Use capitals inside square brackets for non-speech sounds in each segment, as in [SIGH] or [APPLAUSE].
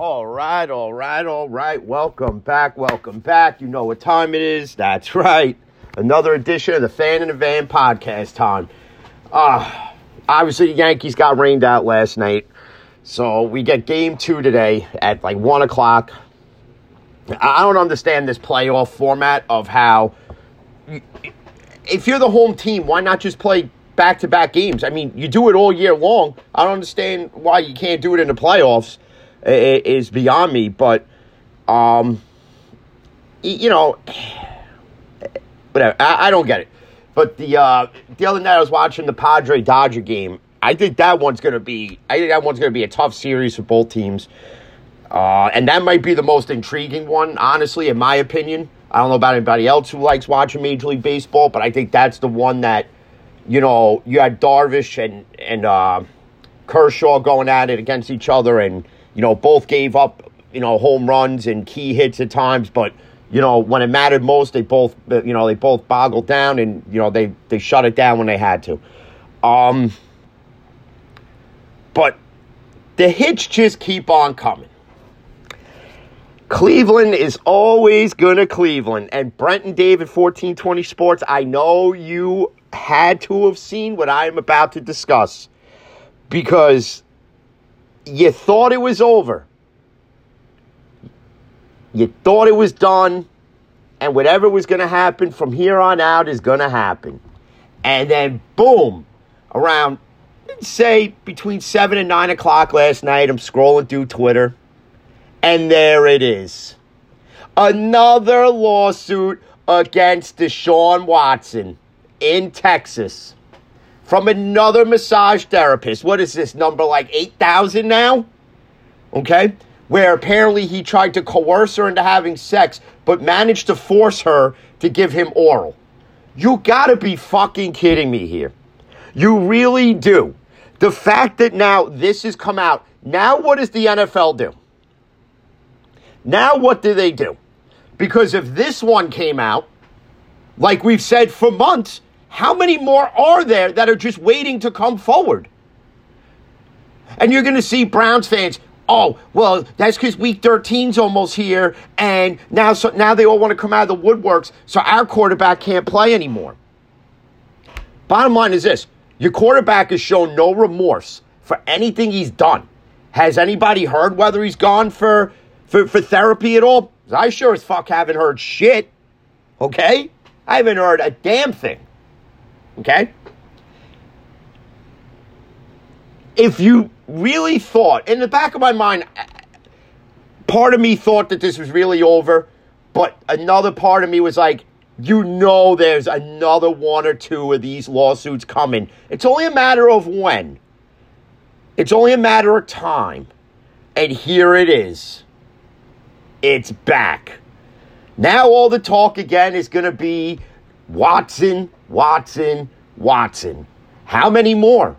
All right, all right, all right. Welcome back, welcome back. You know what time it is. That's right. Another edition of the Fan in the Van podcast time. Uh, obviously, the Yankees got rained out last night. So we get game two today at like 1 o'clock. I don't understand this playoff format of how, if you're the home team, why not just play back to back games? I mean, you do it all year long. I don't understand why you can't do it in the playoffs. Is beyond me, but, um, you know, [SIGHS] whatever. I, I don't get it. But the uh, the other night I was watching the Padre Dodger game. I think that one's gonna be. I think that one's gonna be a tough series for both teams. Uh, and that might be the most intriguing one, honestly, in my opinion. I don't know about anybody else who likes watching Major League Baseball, but I think that's the one that, you know, you had Darvish and and uh, Kershaw going at it against each other, and you know both gave up, you know, home runs and key hits at times, but you know, when it mattered most, they both, you know, they both boggled down and, you know, they, they shut it down when they had to. Um, but the hits just keep on coming. Cleveland is always going to Cleveland. And Brent and David, 1420 Sports, I know you had to have seen what I am about to discuss because you thought it was over. You thought it was done, and whatever was going to happen from here on out is going to happen. And then, boom, around, say, between 7 and 9 o'clock last night, I'm scrolling through Twitter, and there it is. Another lawsuit against Deshaun Watson in Texas from another massage therapist. What is this number, like 8,000 now? Okay? where apparently he tried to coerce her into having sex, but managed to force her to give him oral. You gotta be fucking kidding me here. You really do. The fact that now this has come out, now what does the NFL do? Now what do they do? Because if this one came out, like we've said for months, how many more are there that are just waiting to come forward? And you're going to see Browns fans, oh, well, that's because week 13's almost here, and now so now they all want to come out of the woodworks, so our quarterback can't play anymore. Bottom line is this your quarterback has shown no remorse for anything he's done. Has anybody heard whether he's gone for, for, for therapy at all? I sure as fuck haven't heard shit. Okay? I haven't heard a damn thing. Okay? If you really thought, in the back of my mind, part of me thought that this was really over, but another part of me was like, you know, there's another one or two of these lawsuits coming. It's only a matter of when, it's only a matter of time. And here it is. It's back. Now, all the talk again is going to be Watson, Watson, Watson. How many more?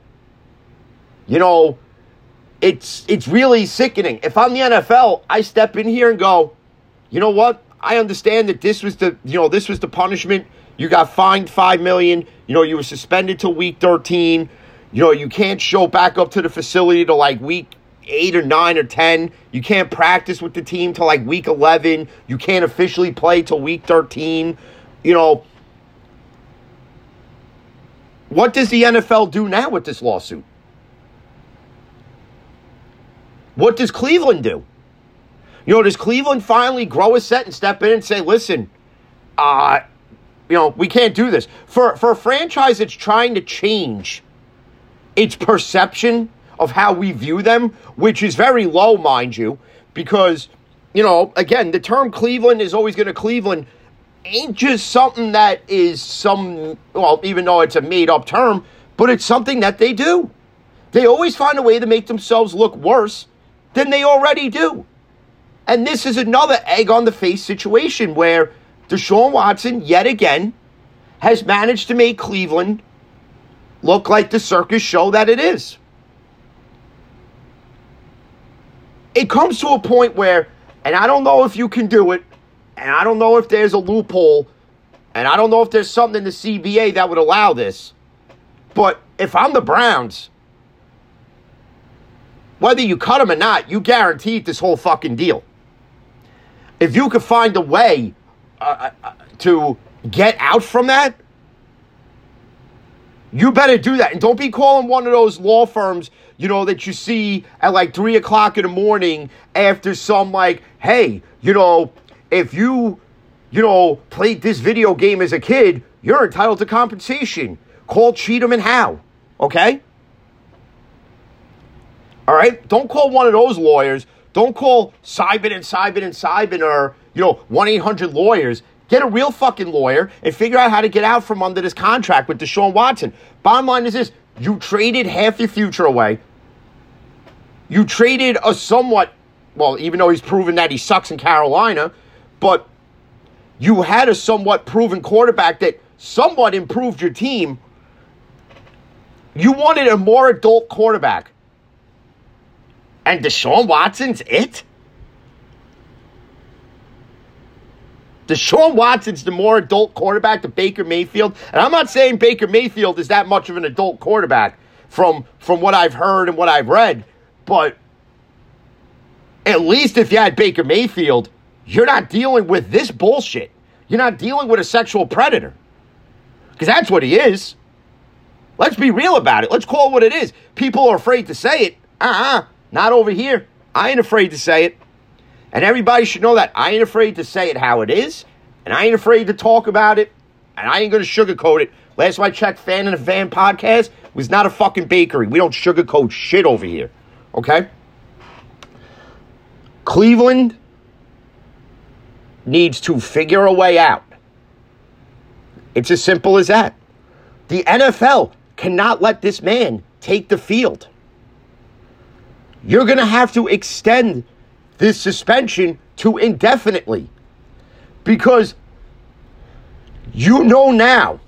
You know, it's it's really sickening. If I'm the NFL, I step in here and go, you know what? I understand that this was the you know this was the punishment. You got fined five million. You know you were suspended till week thirteen. You know you can't show back up to the facility to like week eight or nine or ten. You can't practice with the team till like week eleven. You can't officially play till week thirteen. You know. What does the NFL do now with this lawsuit? What does Cleveland do? You know, does Cleveland finally grow a set and step in and say, listen, uh, you know, we can't do this. For, for a franchise that's trying to change its perception of how we view them, which is very low, mind you, because, you know, again, the term Cleveland is always going to Cleveland ain't just something that is some, well, even though it's a made up term, but it's something that they do. They always find a way to make themselves look worse than they already do. And this is another egg on the face situation where Deshaun Watson, yet again, has managed to make Cleveland look like the circus show that it is. It comes to a point where, and I don't know if you can do it, and I don't know if there's a loophole, and I don't know if there's something in the CBA that would allow this, but if I'm the Browns, whether you cut him or not, you guaranteed this whole fucking deal. If you could find a way uh, uh, to get out from that, you better do that. And don't be calling one of those law firms, you know, that you see at like three o'clock in the morning after some, like, hey, you know, if you, you know, played this video game as a kid, you're entitled to compensation. Call Cheatham and Howe, okay? All right? Don't call one of those lawyers. Don't call Simon and Simon and Simon or, you know, 1 800 lawyers. Get a real fucking lawyer and figure out how to get out from under this contract with Deshaun Watson. Bottom line is this you traded half your future away. You traded a somewhat, well, even though he's proven that he sucks in Carolina, but you had a somewhat proven quarterback that somewhat improved your team. You wanted a more adult quarterback. And Deshaun Watson's it? Deshaun Watson's the more adult quarterback to Baker Mayfield. And I'm not saying Baker Mayfield is that much of an adult quarterback from, from what I've heard and what I've read, but at least if you had Baker Mayfield, you're not dealing with this bullshit. You're not dealing with a sexual predator. Because that's what he is. Let's be real about it. Let's call it what it is. People are afraid to say it. Uh uh-uh, uh not over here. I ain't afraid to say it. And everybody should know that. I ain't afraid to say it how it is, and I ain't afraid to talk about it, and I ain't going to sugarcoat it. Last time I checked, Fan in the Van podcast was not a fucking bakery. We don't sugarcoat shit over here. Okay? Cleveland needs to figure a way out. It's as simple as that. The NFL cannot let this man take the field. You're going to have to extend this suspension to indefinitely. Because you know now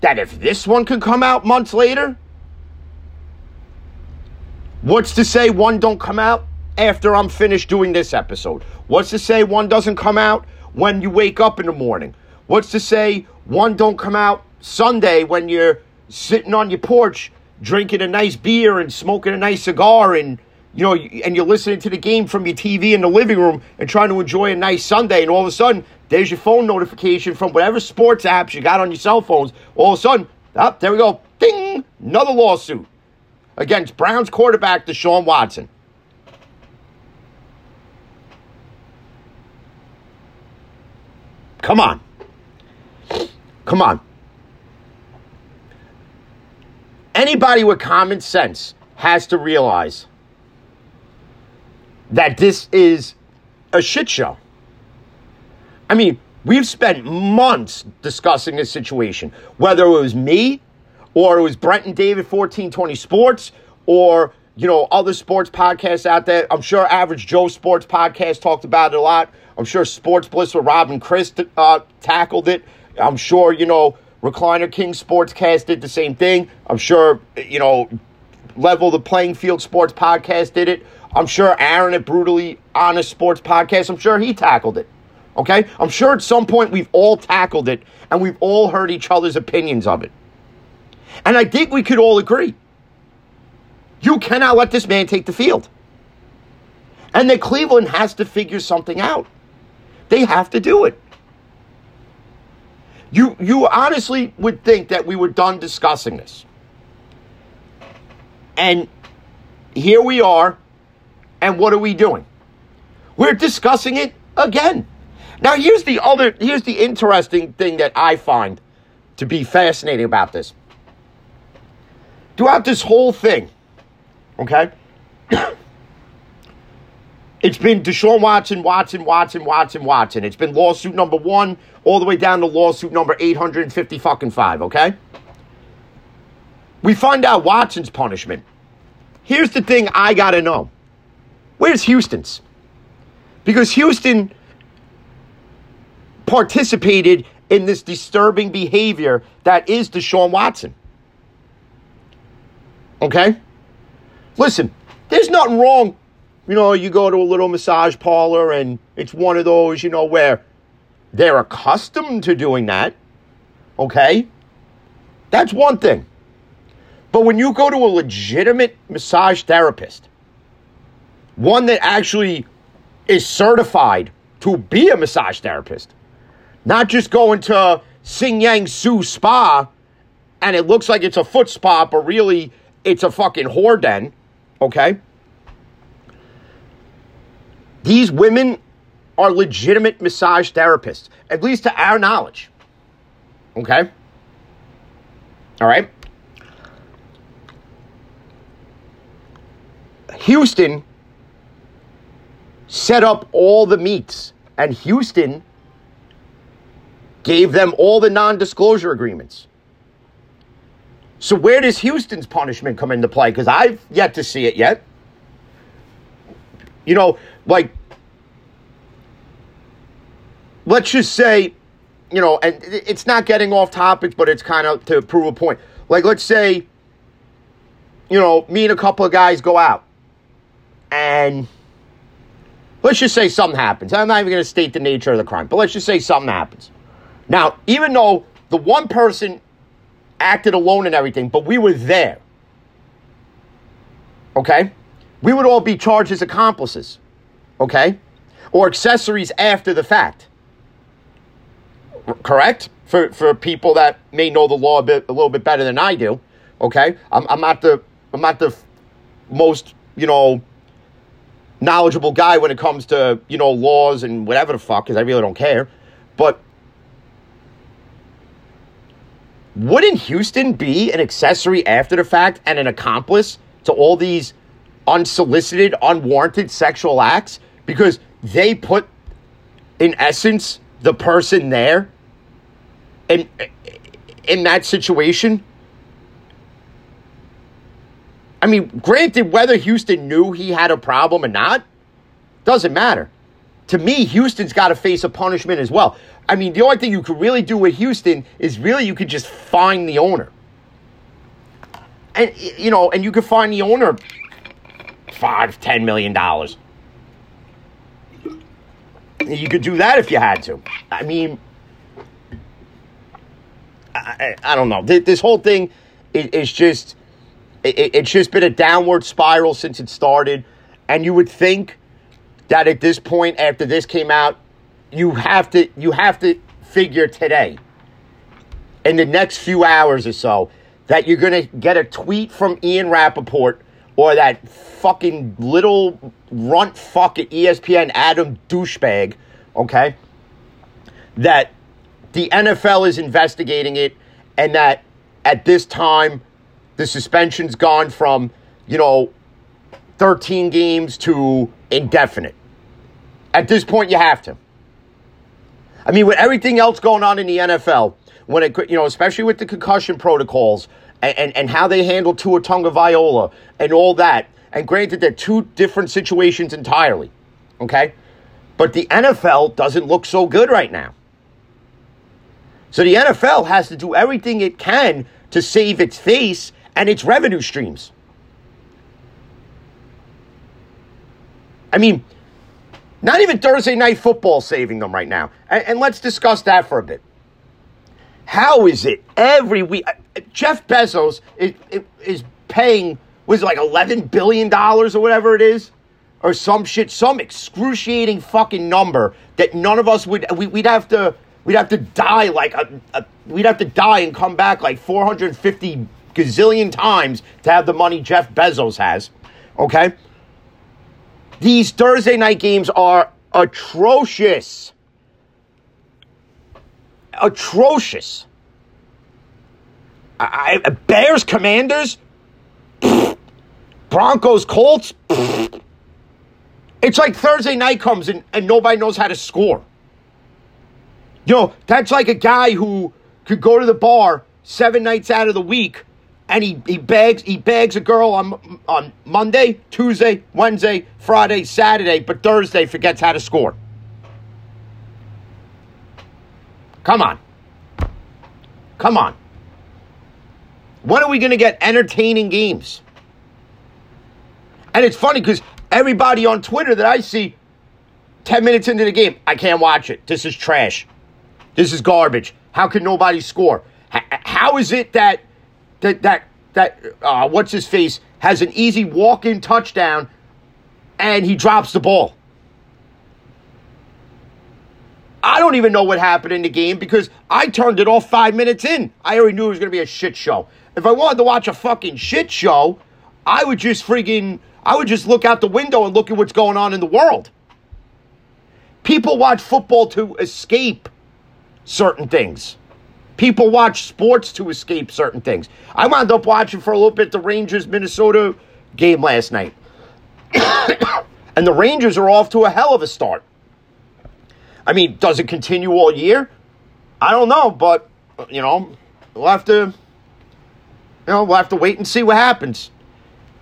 that if this one can come out months later, what's to say one don't come out after I'm finished doing this episode? What's to say one doesn't come out when you wake up in the morning? What's to say one don't come out Sunday when you're sitting on your porch drinking a nice beer and smoking a nice cigar and you know, and you're listening to the game from your TV in the living room and trying to enjoy a nice Sunday, and all of a sudden, there's your phone notification from whatever sports apps you got on your cell phones. All of a sudden, up oh, there we go, ding, another lawsuit against Browns quarterback Deshaun Watson. Come on. Come on. Anybody with common sense has to realize that this is a shit show. I mean, we've spent months discussing this situation, whether it was me or it was Brent and David 1420 Sports or you know other sports podcasts out there. I'm sure Average Joe Sports Podcast talked about it a lot. I'm sure Sports Bliss with Rob and Chris uh, tackled it. I'm sure you know Recliner King Sportscast did the same thing. I'm sure you know Level the Playing Field Sports Podcast did it. I'm sure Aaron at Brutally Honest Sports Podcast, I'm sure he tackled it. Okay? I'm sure at some point we've all tackled it and we've all heard each other's opinions of it. And I think we could all agree. You cannot let this man take the field. And that Cleveland has to figure something out. They have to do it. You you honestly would think that we were done discussing this. And here we are and what are we doing? We're discussing it again. Now, here's the other, here's the interesting thing that I find to be fascinating about this. Throughout this whole thing, okay, it's been Deshaun Watson, Watson, Watson, Watson, Watson. It's been lawsuit number one all the way down to lawsuit number 850 fucking five, okay? We find out Watson's punishment. Here's the thing I gotta know. Where's Houston's? Because Houston participated in this disturbing behavior that is Deshaun Watson. Okay? Listen, there's nothing wrong. You know, you go to a little massage parlor and it's one of those, you know, where they're accustomed to doing that. okay? That's one thing. But when you go to a legitimate massage therapist, one that actually is certified to be a massage therapist, not just going to Sing Yang Su Spa and it looks like it's a foot spa, but really it's a fucking whore den, okay? These women are legitimate massage therapists, at least to our knowledge. Okay? All right? Houston set up all the meets, and Houston gave them all the non disclosure agreements. So, where does Houston's punishment come into play? Because I've yet to see it yet. You know, like, let's just say, you know, and it's not getting off topic, but it's kind of to prove a point. Like, let's say, you know, me and a couple of guys go out and let's just say something happens. I'm not even going to state the nature of the crime, but let's just say something happens. Now, even though the one person acted alone and everything, but we were there, okay? We would all be charged as accomplices, okay? Or accessories after the fact. Correct? For, for people that may know the law a, bit, a little bit better than I do, okay? I'm, I'm not the I'm not the most, you know, knowledgeable guy when it comes to, you know, laws and whatever the fuck, because I really don't care. But wouldn't Houston be an accessory after the fact and an accomplice to all these unsolicited, unwarranted sexual acts? Because they put, in essence, the person there in, in that situation. I mean, granted, whether Houston knew he had a problem or not, doesn't matter. To me, Houston's got to face a punishment as well. I mean, the only thing you could really do with Houston is really you could just find the owner. And, you know, and you could find the owner five, ten million dollars. You could do that if you had to. I mean, I, I don't know. This whole thing is just, it's just been a downward spiral since it started. And you would think that at this point, after this came out, you have to you have to figure today, in the next few hours or so, that you're gonna get a tweet from Ian Rapoport or that fucking little runt fuck at ESPN, Adam douchebag, okay? That the NFL is investigating it and that at this time the suspension's gone from, you know, 13 games to indefinite. At this point, you have to. I mean, with everything else going on in the NFL, when it, you know, especially with the concussion protocols and, and, and how they handle Tua Tagovailoa and all that, and granted, they're two different situations entirely, okay? But the NFL doesn't look so good right now. So the NFL has to do everything it can to save its face and its revenue streams. I mean, not even Thursday night football saving them right now. And, and, let's discuss that for a bit. How is it every week? Uh, Jeff Bezos is, is paying, was like $11 billion or whatever it is? Or some shit, some excruciating fucking number that none of us would, we, would have to, we'd have to die like a, a, we'd have to die and come back like 450 gazillion times to have the money Jeff Bezos has. Okay? These Thursday night games are atrocious. Atrocious. I, I, Bears Commanders, Broncos Colts. It's like Thursday night comes and, and nobody knows how to score. You know, that's like a guy who could go to the bar seven nights out of the week and he, he begs he begs a girl on on Monday, Tuesday, Wednesday, Friday, Saturday, but Thursday forgets how to score. Come on. Come on. When are we going to get entertaining games? And it's funny because everybody on Twitter that I see 10 minutes into the game, I can't watch it. This is trash. This is garbage. How can nobody score? How is it that that that that uh, what's his face has an easy walk-in touchdown and he drops the ball? I don't even know what happened in the game because I turned it off five minutes in. I already knew it was going to be a shit show. If I wanted to watch a fucking shit show, I would just friggin' I would just look out the window and look at what's going on in the world. People watch football to escape certain things. People watch sports to escape certain things. I wound up watching for a little bit the Rangers Minnesota game last night. [COUGHS] and the Rangers are off to a hell of a start. I mean, does it continue all year? I don't know, but you know, we'll have to you know, we'll have to wait and see what happens.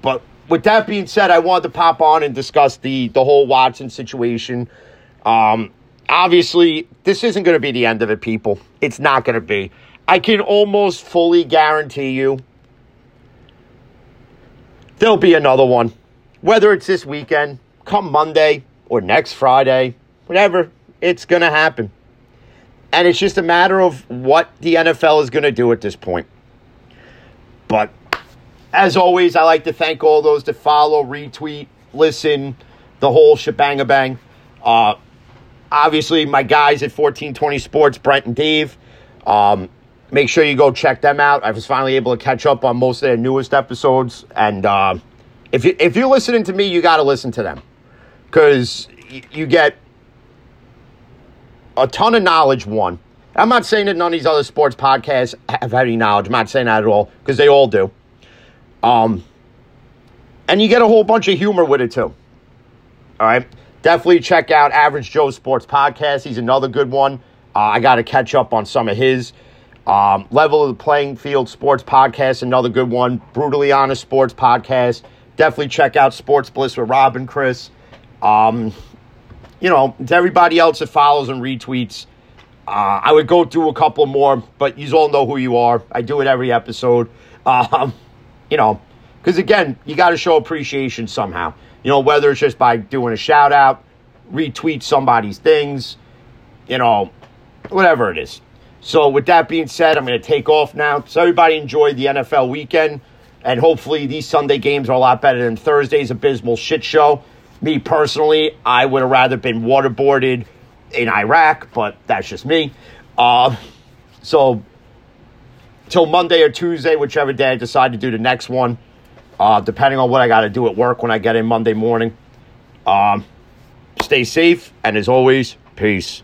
But with that being said, I wanted to pop on and discuss the the whole Watson situation. Um, obviously, this isn't going to be the end of it, people. It's not going to be. I can almost fully guarantee you there'll be another one. Whether it's this weekend, come Monday, or next Friday, whatever, it's going to happen. And it's just a matter of what the NFL is going to do at this point. But as always, I like to thank all those that follow, retweet, listen, the whole shebang bang. Uh, obviously, my guys at 1420 Sports, Brent and Dave. Um, make sure you go check them out. I was finally able to catch up on most of their newest episodes. And uh, if, you, if you're listening to me, you got to listen to them because you get a ton of knowledge, one. I'm not saying that none of these other sports podcasts have any knowledge. I'm not saying that at all because they all do. Um, and you get a whole bunch of humor with it too. All right. Definitely check out Average Joe Sports Podcast. He's another good one. Uh, I got to catch up on some of his. Um, Level of the Playing Field Sports Podcast, another good one. Brutally Honest Sports Podcast. Definitely check out Sports Bliss with Rob and Chris. Um, you know, to everybody else that follows and retweets, uh, I would go through a couple more, but you all know who you are. I do it every episode. Um, you know, because again, you got to show appreciation somehow. You know, whether it's just by doing a shout out, retweet somebody's things, you know, whatever it is. So, with that being said, I'm going to take off now. So, everybody enjoy the NFL weekend. And hopefully, these Sunday games are a lot better than Thursday's abysmal shit show. Me personally, I would have rather been waterboarded in Iraq, but that's just me. Uh, so, till Monday or Tuesday, whichever day I decide to do the next one, uh, depending on what I got to do at work when I get in Monday morning. Um, stay safe, and as always, peace.